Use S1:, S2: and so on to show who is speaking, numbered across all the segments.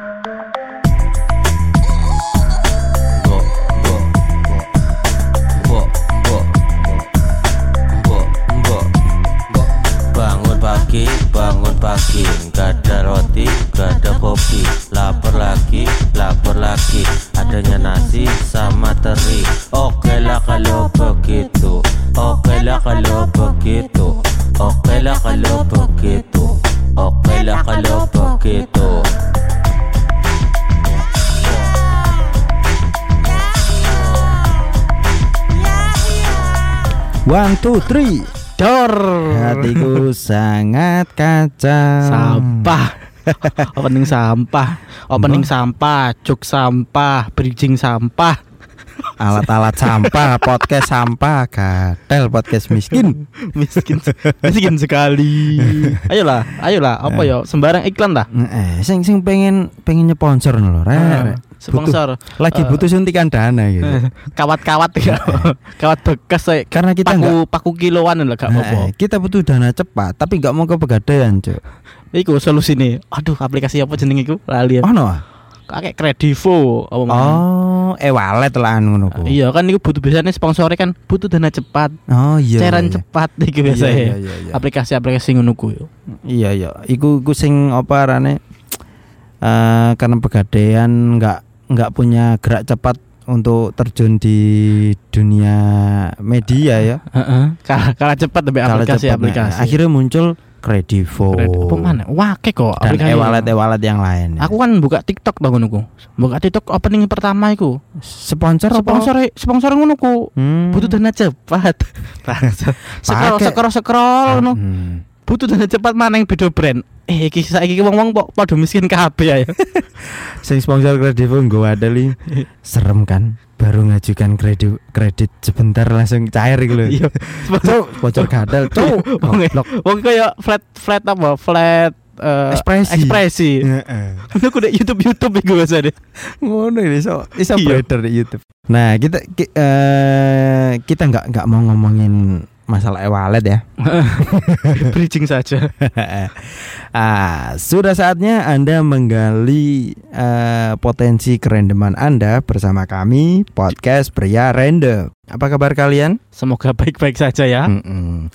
S1: Bangun pagi, bangun pagi. Gak ada roti, gak ada kopi. Lapar lagi, lapar lagi. Adanya nasi sama teri. Oke lah kalau begitu. Oke lah kalau begitu. Oke lah kalau begitu. Oke lah kalau
S2: One, two, three.
S3: Dor.
S2: Hatiku sangat kacau.
S3: Sampah. opening sampah. Opening sampah, cuk sampah, bridging sampah.
S2: Alat-alat sampah, podcast sampah, gatel podcast miskin.
S3: miskin miskin sekali. Ayolah, ayolah, apa ya? Sembarang iklan dah.
S2: Eh, sing sing pengen pengen nyponsor lho, Rek.
S3: Eh, Sponsor
S2: Lagi
S3: Eh,
S2: butuh suntikan dana gitu.
S3: kawat-kawat ya. Kawat bekas saya.
S2: Karena kita
S3: paku
S2: nggak
S3: paku kiloan lah gak apa-apa.
S2: Eh, kita butuh dana cepat, tapi nggak mau ke pegadaian, Cuk.
S3: Iku solusi nih. Aduh, aplikasi apa jeneng iku? Lali.
S2: Oh no.
S3: Kakek Kredivo apa mana?
S2: Oh, e wallet lah ngono ku.
S3: Iya kan itu butuh biasanya sponsornya kan butuh dana cepat,
S2: Oh iya.
S3: cairan
S2: iya.
S3: cepat iki
S2: Iya,
S3: biasanya.
S2: iya, iya, iya.
S3: Aplikasi-aplikasi ngono ku yo.
S2: Iya iya, iku iku sing apa arane eh karena pegadaian nggak nggak punya gerak cepat untuk terjun di dunia media ya.
S3: Heeh. Kalah kalah cepat tapi
S2: Kalah cepat. Nah,
S3: aplikasi-aplikasi.
S2: akhirnya muncul Kredivo.
S3: Apa mana? Wake kok
S2: Dan e-wallet e-wallet yang lain.
S3: Aku kan buka TikTok tau ngono ku. Buka TikTok opening pertama iku.
S2: sponsor apa?
S3: Sponsor sponsor ngono ku.
S2: Hmm.
S3: Butuh dana cepat. scroll scroll scroll ngono.
S2: Hmm.
S3: Butuh dana cepat mana yang beda brand. Eh iki saiki wong-wong kok padha miskin kabeh ya.
S2: Sing sponsor Kredivo nggo ada li. Serem kan? Baru ngajukan kredit kredit sebentar langsung cair gitu loh.
S3: Iya.
S2: Bocor gadal, cuk.
S3: Wong
S2: Goblok.
S3: wong kaya flat flat apa? Flat eh,
S2: Ekspresi.
S3: ekspresi.
S2: Heeh.
S3: Aku udah YouTube YouTube iku biasa deh.
S2: ngono ini so iso
S3: Iya.
S2: di YouTube. Nah kita ki- eh, kita nggak nggak mau ngomongin masalah e-wallet ya.
S3: Bridging saja.
S2: ah, sudah saatnya Anda menggali eh, potensi kerendeman Anda bersama kami podcast Pria Random. Apa kabar kalian?
S3: Semoga baik-baik saja ya.
S2: Mm-mm.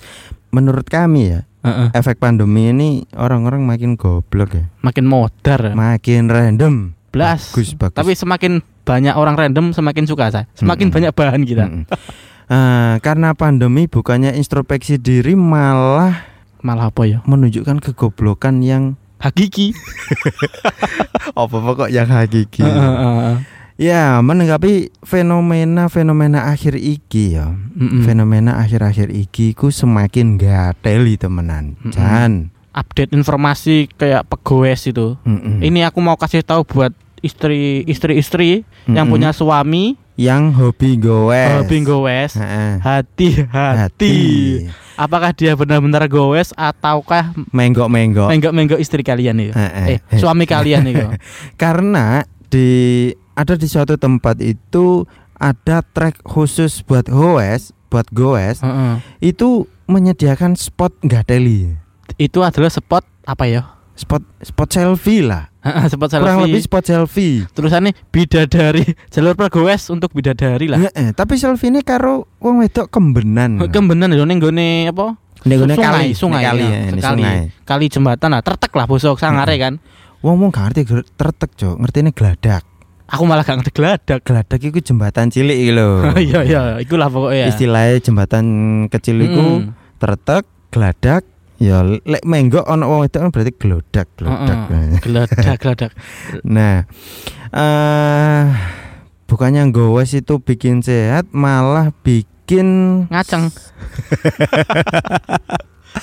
S2: Menurut kami ya,
S3: Heeh.
S2: efek pandemi ini orang-orang makin goblok ya,
S3: Makin modar.
S2: makin random.
S3: Blas.
S2: Bagus, bagus.
S3: Tapi semakin banyak orang random semakin suka saya. Semakin
S2: Mm-mm.
S3: banyak bahan kita.
S2: Mm-mm. Ah, karena pandemi bukannya introspeksi diri malah
S3: Malah apa ya?
S2: menunjukkan kegoblokan yang
S3: Hakiki.
S2: apa pokok yang hakiki.
S3: Heeh, heeh.
S2: ya, menanggapi fenomena-fenomena akhir iki ya.
S3: Mm-mm.
S2: Fenomena akhir-akhir iki ku semakin gateli temenan.
S3: Mm-mm.
S2: Jan.
S3: Update informasi kayak pegoes itu.
S2: Mm-mm.
S3: Ini aku mau kasih tahu buat istri istri-istri yang
S2: Mm-mm.
S3: punya suami
S2: yang hobi goes.
S3: hobi goes. Hati-hati. Apakah dia benar-benar goes ataukah
S2: Menggok-menggok.
S3: menggok-menggok istri kalian itu? Eh, suami kalian itu.
S2: Karena di ada di suatu tempat itu ada trek khusus buat goes, buat goes
S3: Heeh.
S2: itu menyediakan spot gateli.
S3: Itu adalah spot apa ya?
S2: Spot spot selfie lah.
S3: spot
S2: Kurang lebih
S3: selfie.
S2: spot selfie.
S3: Tulisannya bidadari jalur pergoes untuk bidadari lah.
S2: Heeh, tapi selfie ini karo wong wedok kembenan.
S3: Kembenan lho ning gone apa?
S2: Ning gone kali,
S3: sungai,
S2: kali,
S3: ya,
S2: ya, ini
S3: kali,
S2: sungai.
S3: kali jembatan lah, tertek lah bosok sangare kan.
S2: Wong wong gak ngerti ger- tretek, Cok. Ngertine geladak.
S3: Aku malah gak ngerti geladak.
S2: Geladak iku jembatan cilik iki lho.
S3: Iya iya, ikulah pokoknya.
S2: Istilahnya jembatan kecil iku
S3: Mm.
S2: tretek, geladak, ya lek menggok ono wong wedok kan berarti gelodak, gelodak.
S3: Heeh. Geladak geladak.
S2: Nah, eh bukannya gowes itu bikin sehat, malah bikin
S3: Ngaceng.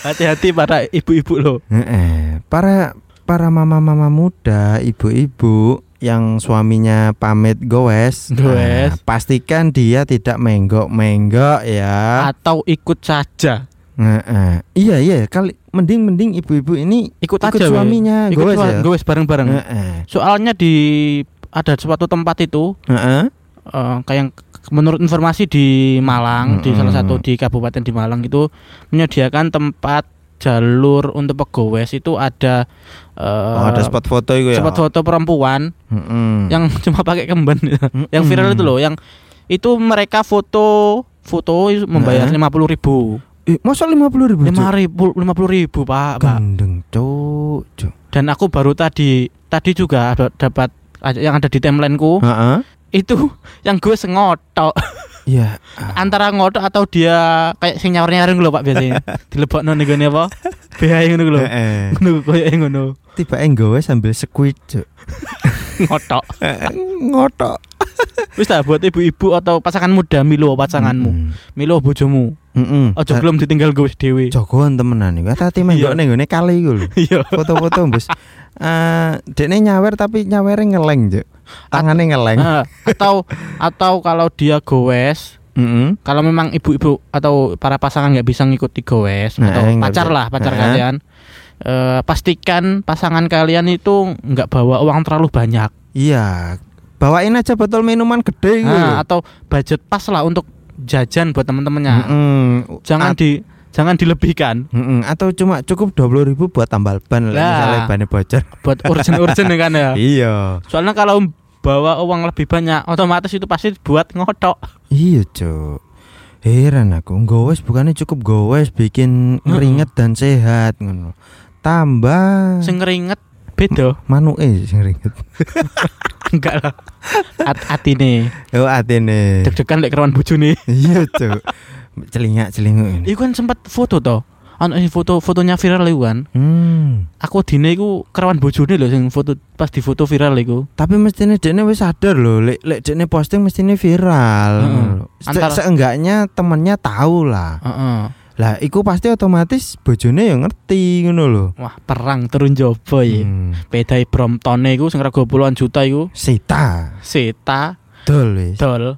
S3: Hati-hati para ibu-ibu lo.
S2: Heeh, para para mama-mama muda, ibu-ibu yang suaminya pamit goes,
S3: Goes.
S2: nah, pastikan dia tidak menggok-menggok ya.
S3: Atau ikut saja.
S2: Heeh. Iya iya, kali mending mending ibu-ibu ini
S3: Ikut,
S2: ikut
S3: aja.
S2: suaminya
S3: Ikut
S2: goes ya.
S3: goes bareng-bareng. Soalnya di ada suatu tempat itu
S2: Heeh.
S3: eh, kayak menurut informasi di Malang di salah satu di kabupaten di Malang itu menyediakan tempat jalur untuk pegawai itu ada eh,
S2: Oh, ada spot foto itu ya.
S3: spot foto perempuan
S2: Mm-mm.
S3: yang cuma pakai kemben yang viral itu loh yang itu mereka foto foto membayar
S2: Nah.
S3: lima puluh ribu
S2: Eh, masa lima puluh ribu?
S3: lima ribu lima puluh ribu pak pak
S2: Gendeng, cuk, cuk.
S3: dan aku baru tadi tadi juga ada- dapat yang ada di timelineku
S2: Heeh.
S3: itu yang gue sengotok
S2: Iya.
S3: antara ngotok atau dia kayak sing nyawer nyawer lho pak biasanya dilebokno ning gone apa behai ngono lho
S2: Heeh.
S3: ngono koyo ngono
S2: Tiba nggawe sambil cuk.
S3: ngotok
S2: Ngotok.
S3: wis tak buat ibu-ibu atau pasangan muda milo pasanganmu
S2: Mm-mm.
S3: milo bojomu
S2: Mm-mm.
S3: ojo gelem ditinggal gue dhewe
S2: Jogoan temenan iku. Tati
S3: Iya.
S2: menggok ning gone kali iku lho.
S3: iya
S2: Foto-foto bos. Eh, dekne nyawer tapi nyawere ngeleng, Cuk. Tangane ngeleng.
S3: Ah, atau atau kalau dia goes
S2: Heeh.
S3: kalau memang ibu-ibu atau para pasangan nggak bisa ngikuti goes
S2: Nah,
S3: atau
S2: nggak
S3: pacar lah pacar
S2: Nah.
S3: kalian eh, pastikan pasangan kalian itu nggak bawa uang terlalu banyak
S2: Iya. Bawain aja botol minuman gede iku.
S3: Nah, atau budget pas lah untuk jajan buat teman-temannya
S2: Mm-mm.
S3: jangan
S2: At-
S3: di jangan dilebihkan
S2: Mm-mm. atau cuma cukup 20.000 ribu buat tambal ban lah misalnya bannya bocor.
S3: buat urgent-urgent ya kan ya
S2: iya.
S3: soalnya kalau bawa uang lebih banyak otomatis itu pasti buat ngotok
S2: Iya, Cuk. Heran aku, gowes bukannya cukup gowes bikin ngeringet dan sehat ngono. Tambah
S3: sing ngeringet beda
S2: manuke sing ngeringet.
S3: enggak lah At atine
S2: Oh, atene.
S3: deg-degan lek keruan bojone
S2: Iya, Cuk. Celingak-celinguk ini.
S3: Iku kan sempat foto toh. Sing foto fotonya viral iku kan.
S2: Hmm.
S3: Aku dine iku kerawan bojone lho sing foto pas di foto viral iku.
S2: Tapi mestine dekne wis sadar lho, lek lek dekne posting mestine viral. Lho. Se-
S3: Antara-
S2: Seenggaknya temennya tahu lah.
S3: Heeh.
S2: Lah, iku pasti otomatis bojone ya ngerti ngono lho.
S3: Wah, perang turun jopo ya.
S2: Hmm.
S3: Beda Bromptone iku sing rego puluhan juta iku.
S2: Sita.
S3: Seta
S2: Dol wis.
S3: dol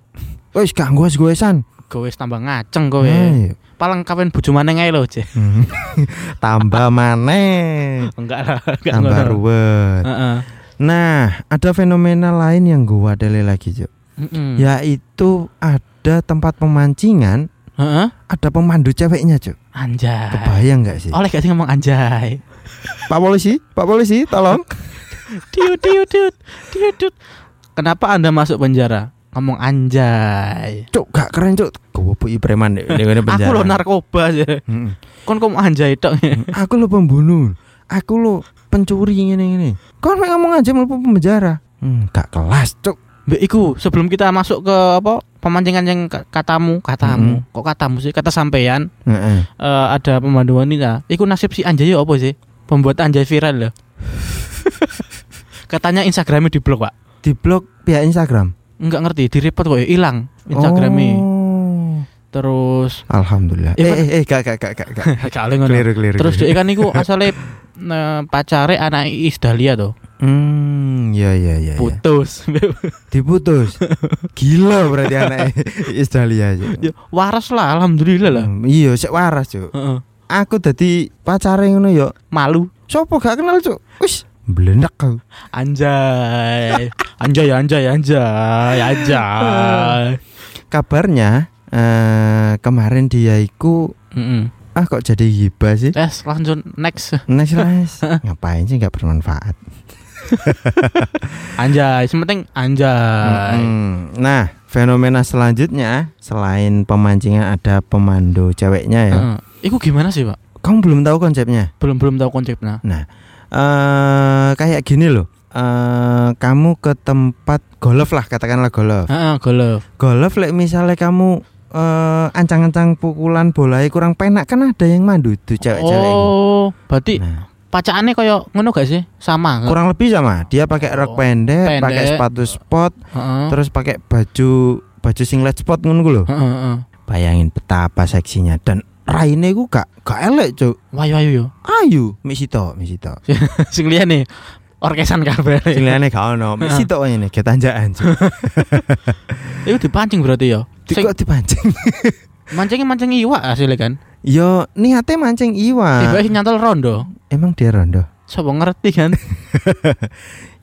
S2: Wis gak goes-goesan.
S3: kowe wis tambah ngaceng kowe.
S2: Ayo.
S3: Paling kapan bojo maneh ae lho, Cek.
S2: Hmm. Tambah maneh.
S3: Enggak lah, enggak
S2: Tambah ruwet.
S3: Heeh.
S2: Nah, ada fenomena lain yang gua wadele lagi, Cuk.
S3: Heeh.
S2: Yaitu ada tempat pemancingan,
S3: Heeh.
S2: ada pemandu ceweknya, Cuk.
S3: Anjay.
S2: Kebayang gak sih?
S3: Oleh gak sih ngomong anjay?
S2: Pak polisi, Pak polisi, tolong.
S3: Tiut tiut tiut tiut tiut. Kenapa Anda masuk penjara? Ngomong anjay.
S2: Cuk, gak keren, Cuk. Gowoki preman di penjara.
S3: Aku lo narkoba aja.
S2: Mm-mm.
S3: Kon kok anjay tok.
S2: Aku lo pembunuh. Aku lo pencuri ini ini. Mek ngomong aja mau penjara. Hmm, gak kelas, Cuk.
S3: Mbak iku sebelum kita masuk ke apa pemancingan yang ka- katamu, katamu. Kok katamu sih? Kata sampean
S2: Heeh.
S3: eh, ada pemandu wanita. Iku nasib si anjay ya apa sih? Pembuat anjay viral loh. Katanya Instagramnya diblok, Pak.
S2: Di blog pihak Instagram.
S3: Enggak ngerti, di report kok ya hilang Instagramnya.
S2: Oh.
S3: Terus
S2: Alhamdulillah.
S3: Ya,
S2: Eh,
S3: kan-
S2: eh, eh, gak, gak, gak, gak, gak. Keliru, keliru.
S3: Terus dia kan iku asale eh, pacare anak Iis Dahlia tuh.
S2: Hmm, ya, ya, ya.
S3: Putus.
S2: Diputus. Gila berarti anak Isdalia aja.
S3: Ya, waras lah alhamdulillah lah.
S2: Hmm, iya, sik waras, Cuk.
S3: Heeh.
S2: Aku dadi pacare ngono ya.
S3: Malu.
S2: Sopo gak kenal, Cuk? Wis, blendak kau.
S3: Anjay. Anjay anjay anjay anjay.
S2: Kabarnya eh kemarin dia iku
S3: Heeh.
S2: ah kok jadi hibah sih?
S3: Tes lanjut next.
S2: Next, next. Ngapain sih nggak bermanfaat?
S3: Anjay, sementing anjay.
S2: Mm-mm. Nah, fenomena selanjutnya selain pemancingan ada pemandu ceweknya ya.
S3: Heeh. Iku gimana sih, Pak?
S2: Kamu belum tahu konsepnya?
S3: Belum belum tahu konsepnya.
S2: Nah, eh kayak gini loh. eh kamu ke tempat golf lah katakanlah golf.
S3: Heeh, golf.
S2: Golf lek misalnya kamu eh ancang-ancang pukulan bolanya kurang penak kan ada yang mandu tuh cewek-cewek. ini.
S3: Oh, berarti
S2: Nah,
S3: pacaannya koyo ngono gak sih? Sama. nggak?
S2: kurang lebih sama. Dia pakai rok
S3: Oh,
S2: pendek,
S3: pendek.
S2: pakai sepatu sport,
S3: Heeh.
S2: terus pakai baju baju singlet sport ngono.
S3: Heeh, heeh.
S2: Bayangin betapa seksinya dan raine ku gak gak elek, Cuk.
S3: Wayu ayu yo.
S2: Ayu, misito, misito.
S3: Sing liyane orkesan kabeh.
S2: Singletane gak ono, misito ini ketanjaan, Cuk.
S3: Iku dipancing berarti ya.
S2: Kok dipancing?
S3: mancingnya mancing iwak hasilnya kan.
S2: Yo niate mancing iwak.
S3: Tiba nyantol rondo.
S2: Emang dia rondo?
S3: Sopo ngerti kan?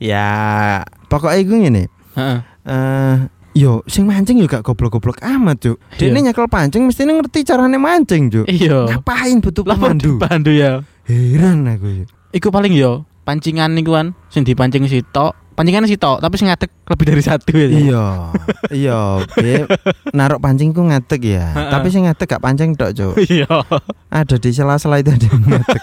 S2: Ya, pokoknya gue gini.
S3: Heeh.
S2: eh yo sing mancing gak goblok-goblok amat, Cuk.
S3: Iya.
S2: Dene nyekel pancing mesti ngerti carane mancing, Cuk.
S3: Iya.
S2: Ngapain butuh pemandu?
S3: pandu ya.
S2: Heran aku.
S3: Iku paling yo pancingan niku kan sing dipancing sitok. Pancingan sitok, tapi sing ngadeg lebih dari satu ya.
S2: Iya. Iya, naruh pancing ku ngadeg ya. Tapi sing ngadeg gak pancing tok, Cuk.
S3: Iya.
S2: Ada di sela-sela itu ada yang ngadeg.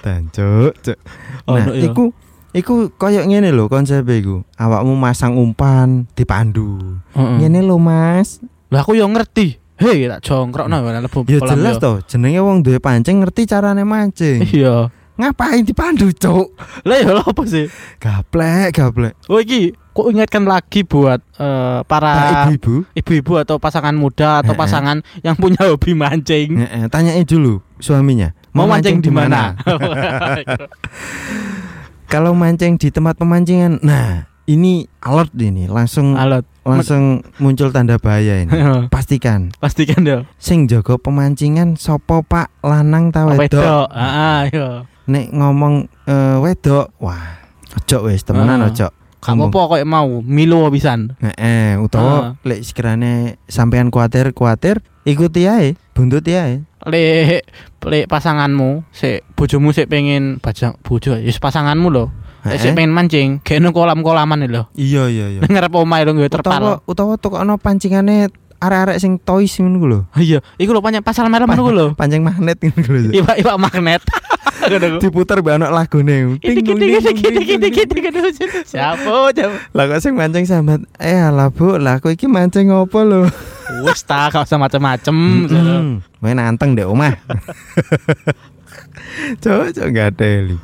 S2: Dan, Cuk, Cuk.
S3: Oh,
S2: Nah,
S3: no, iya.
S2: iku iku koyo ngene lho konsep iku. Awakmu masang umpan dipandu.
S3: Heeh.
S2: Ngene lho, Mas.
S3: Lah aku yo ngerti. Hei, tak jongkrokno kan lebu
S2: Ya jelas toh, jenenge wong duwe pancing ngerti carane mancing.
S3: Iya.
S2: Ngapain dipandu, Cuk?
S3: Lah ya apa sih?
S2: Gaplek, gaplek.
S3: Oh iki kok ingatkan lagi buat eh,
S2: Pak
S3: para
S2: ibu-ibu,
S3: ibu-ibu atau pasangan muda atau pasangan yang punya hobi mancing.
S2: Heeh, tanyain dulu suaminya.
S3: Mau mancing di mana?
S2: Kalau mancing di tempat pemancingan, nah ini alert ini langsung
S3: Alat.
S2: langsung muncul tanda bahaya ini. Pastikan
S3: Pastikan yo.
S2: sing jaga pemancingan sopo Pak lanang ta wedok.
S3: Wedok. Heeh, yo.
S2: Nek ngomong eh, wedok, wah, ojo wis temenan
S3: Heeh.
S2: ojo.
S3: Kamu apa kok mau milo pisan.
S2: Heeh, utawa lek sekiranya sampean kuatir kuatir, ikuti ae, buntut ae.
S3: Lek lek pasanganmu sik bojomu sik pengen baca bojo ya pasanganmu loh. Lek sik pengen mancing, kene kolam-kolaman lho.
S2: Iya iya iya.
S3: Ngarep omahe lho
S2: Utawa
S3: terpal.
S2: utawa tukokno pancingane arek-arek sing toys ngono ku lho.
S3: Iya, iku lho panjang pasal merah ngono ku lho.
S2: Pancing magnet ngono ku lho.
S3: Iwak iwak magnet.
S2: Diputer mbak anak lagune.
S3: Siapa?
S2: Lah kok sing mancing sambat, eh alah Bu, lah aku iki mancing opo lho?
S3: Wes ta gak usah macem-macem.
S2: Main anteng deh omah. Cok, cok gak teli.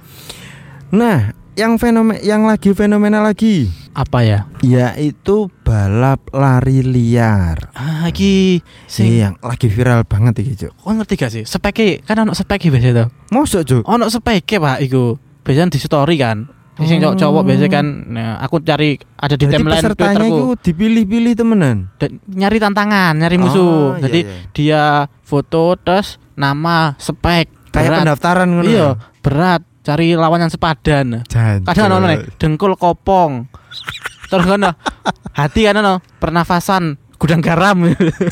S2: Nah, yang fenomen yang lagi fenomena lagi
S3: Apa ya?
S2: yaitu balap lari liar.
S3: Ah, sing
S2: Sing yang lagi viral banget iki, Cok.
S3: kau ngerti gak sih? Speke kan ono speke biasa tuh.
S2: Mosok, Cok?
S3: Ono speke Pak iku. Biasanya di story kan. Sing
S2: Oh.
S3: cowok-cowok biasa kan nah, aku cari ada di
S2: Berarti
S3: timeline Twitterku.
S2: itu dipilih-pilih temenan.
S3: Dan nyari tantangan, nyari musuh.
S2: Oh,
S3: Jadi
S2: iya.
S3: dia foto terus nama, spek,
S2: kayak pendaftaran ngono.
S3: Iya, berat, cari lawan yang sepadan.
S2: Jan,
S3: Kadang ono dengkul kopong. Terus kan hati kan ono pernafasan gudang garam.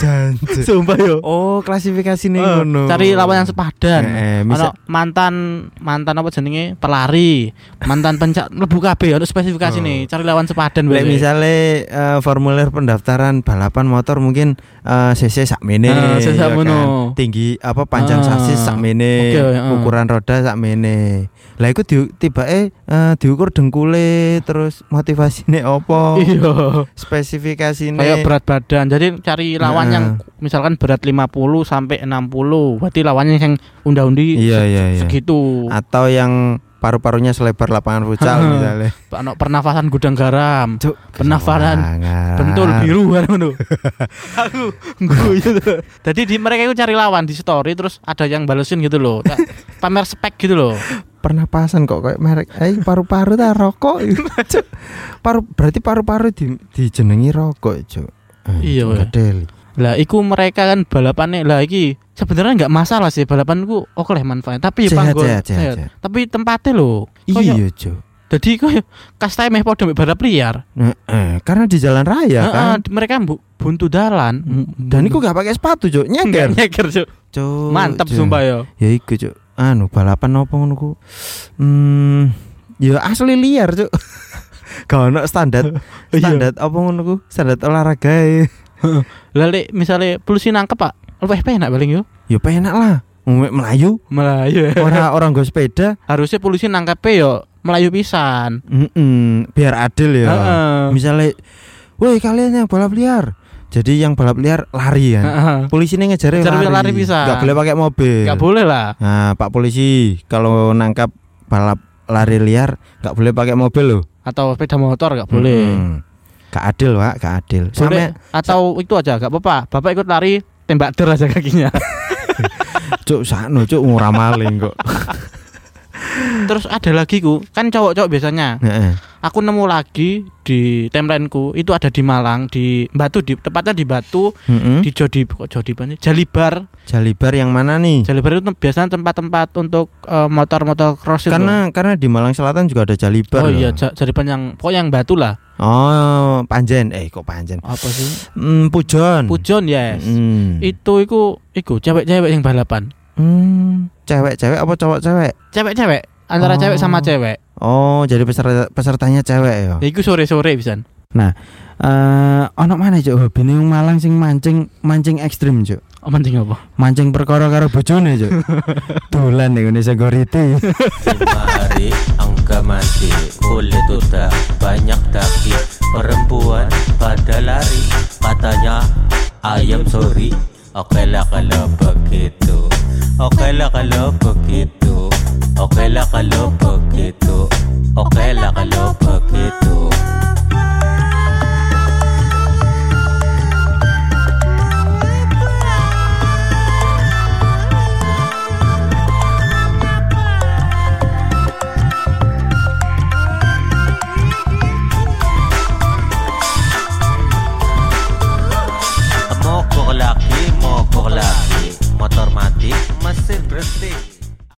S3: Sumpah yo.
S2: Oh, klasifikasi nih
S3: Eh,
S2: ngono.
S3: cari lawan yang sepadan.
S2: Eh, eh,
S3: Ono
S2: misal
S3: mantan mantan apa jenenge pelari, mantan pencak lebu kabeh ono spesifikasi
S2: Oh.
S3: nih, cari lawan sepadan
S2: Lek misalnya eh, formulir pendaftaran balapan motor mungkin eh, cc sakmene
S3: cc
S2: ya
S3: sakmono.
S2: tinggi apa panjang
S3: Ah,
S2: sasis sakmene
S3: oke, ah.
S2: ukuran roda sakmene lah iku di, tiba eh diukur dengkule terus motivasine opo
S3: Iya.
S2: spesifikasine
S3: Kayak berat badan. Jadi cari lawan
S2: Nah.
S3: yang misalkan berat 50 sampai 60. Berarti lawannya yang unda-undi
S2: Iya,
S3: se-
S2: iya, iya.
S3: segitu.
S2: atau yang paru-parunya selebar lapangan futsal misalnya
S3: pernafasan gudang garam.
S2: Cuk,
S3: Pernafasan bentul biru kan. Aku guyu. Jadi di mereka itu cari lawan di story terus ada yang balesin gitu loh. Pamer spek gitu loh.
S2: pernapasan kok kayak merek eh paru-paru ta rokok paru berarti paru-paru di dijenengi rokok cuk Eh,
S3: Iya,
S2: gadeli.
S3: Lah iku mereka kan balapannya lah iki sebenarnya nggak masalah sih balapanku oke lah manfaatnya. Tapi ya
S2: Sehat,
S3: panggon
S2: sehat, sehat, sehat.
S3: tapi tempatnya koyo
S2: iya cuk
S3: jadi koyo kastai meh podo balap liar.
S2: Nah, eh, karena di jalan raya
S3: Heeh,
S2: kan.
S3: mereka bu, buntu dalan.
S2: Dan iku gak pakai sepatu cuk nyeker.
S3: nyeker Cuk.
S2: cuk
S3: mantap sumpah yo.
S2: Ya iku cuk anu balapan opo ngono ku? Hmm ya asli liar cuk gak ono standar
S3: Iya.
S2: standar apa ngono ku? Standar olahraga e.
S3: lalu misalnya polisi nangkep pak lebih penak paling yo.
S2: Ya penak lah. Melayu.
S3: Malah iya
S2: orang orang gue sepeda.
S3: Harusnya polisi nangkep yo melayu pisan.
S2: Mm-mm, biar adil ya.
S3: Heeh.
S2: misalnya woi kalian yang balap liar. Jadi yang balap liar lari kan
S3: Heeh.
S2: polisi ini ngejar
S3: Ngejar
S2: lari,
S3: lari bisa.
S2: nggak boleh pakai mobil.
S3: Nggak boleh lah.
S2: Nah pak polisi kalau nangkap balap lari liar nggak boleh pakai mobil loh
S3: atau sepeda motor nggak boleh.
S2: Mm-mm. gak adil pak gak adil.
S3: Boleh.
S2: sampai
S3: atau itu aja gak apa-apa. Bapak ikut lari tembak der aja kakinya.
S2: Cuk sakno cuk ngurah maling kok.
S3: Terus ada lagi ku kan cowok-cowok biasanya.
S2: Heeh.
S3: Aku nemu lagi di timelineku itu ada di Malang di Batu di tepatnya di Batu
S2: Mm-mm.
S3: di Jodi kok Jodi mana? Jalibar
S2: Jalibar yang mana nih
S3: Jalibar itu biasanya tempat-tempat untuk eh, motor-motor cross itu
S2: karena karena di Malang Selatan juga ada Jalibar
S3: oh
S2: loh.
S3: iya Ja- Jalibar yang pokoknya yang Batu lah
S2: Oh, panjen. Eh, kok panjen?
S3: Apa sih?
S2: Hmm, pujon.
S3: Pujon yes.
S2: Hmm.
S3: Itu iku iku cewek-cewek yang balapan.
S2: Hmm, cewek-cewek apa cowok-cewek?
S3: Cewek-cewek antara
S2: Oh.
S3: cewek sama cewek.
S2: Oh, jadi peserta pesertanya cewek ya.
S3: Ya iku sore-sore bisa.
S2: Eh, ono mana cuk hobine Malang sing mancing mancing ekstrim cuk.
S3: Oh penting apa?
S2: Mancing perkara karo bojone cuk. Dolan nih ini security.
S1: Mari angka mati Kulit udah banyak daki Perempuan pada lari Katanya ayam sorry Oke lah kalau begitu Oke lah kalau begitu Okay la kalau begitu Okay la kalau begitu Motor matik, mesin berhenti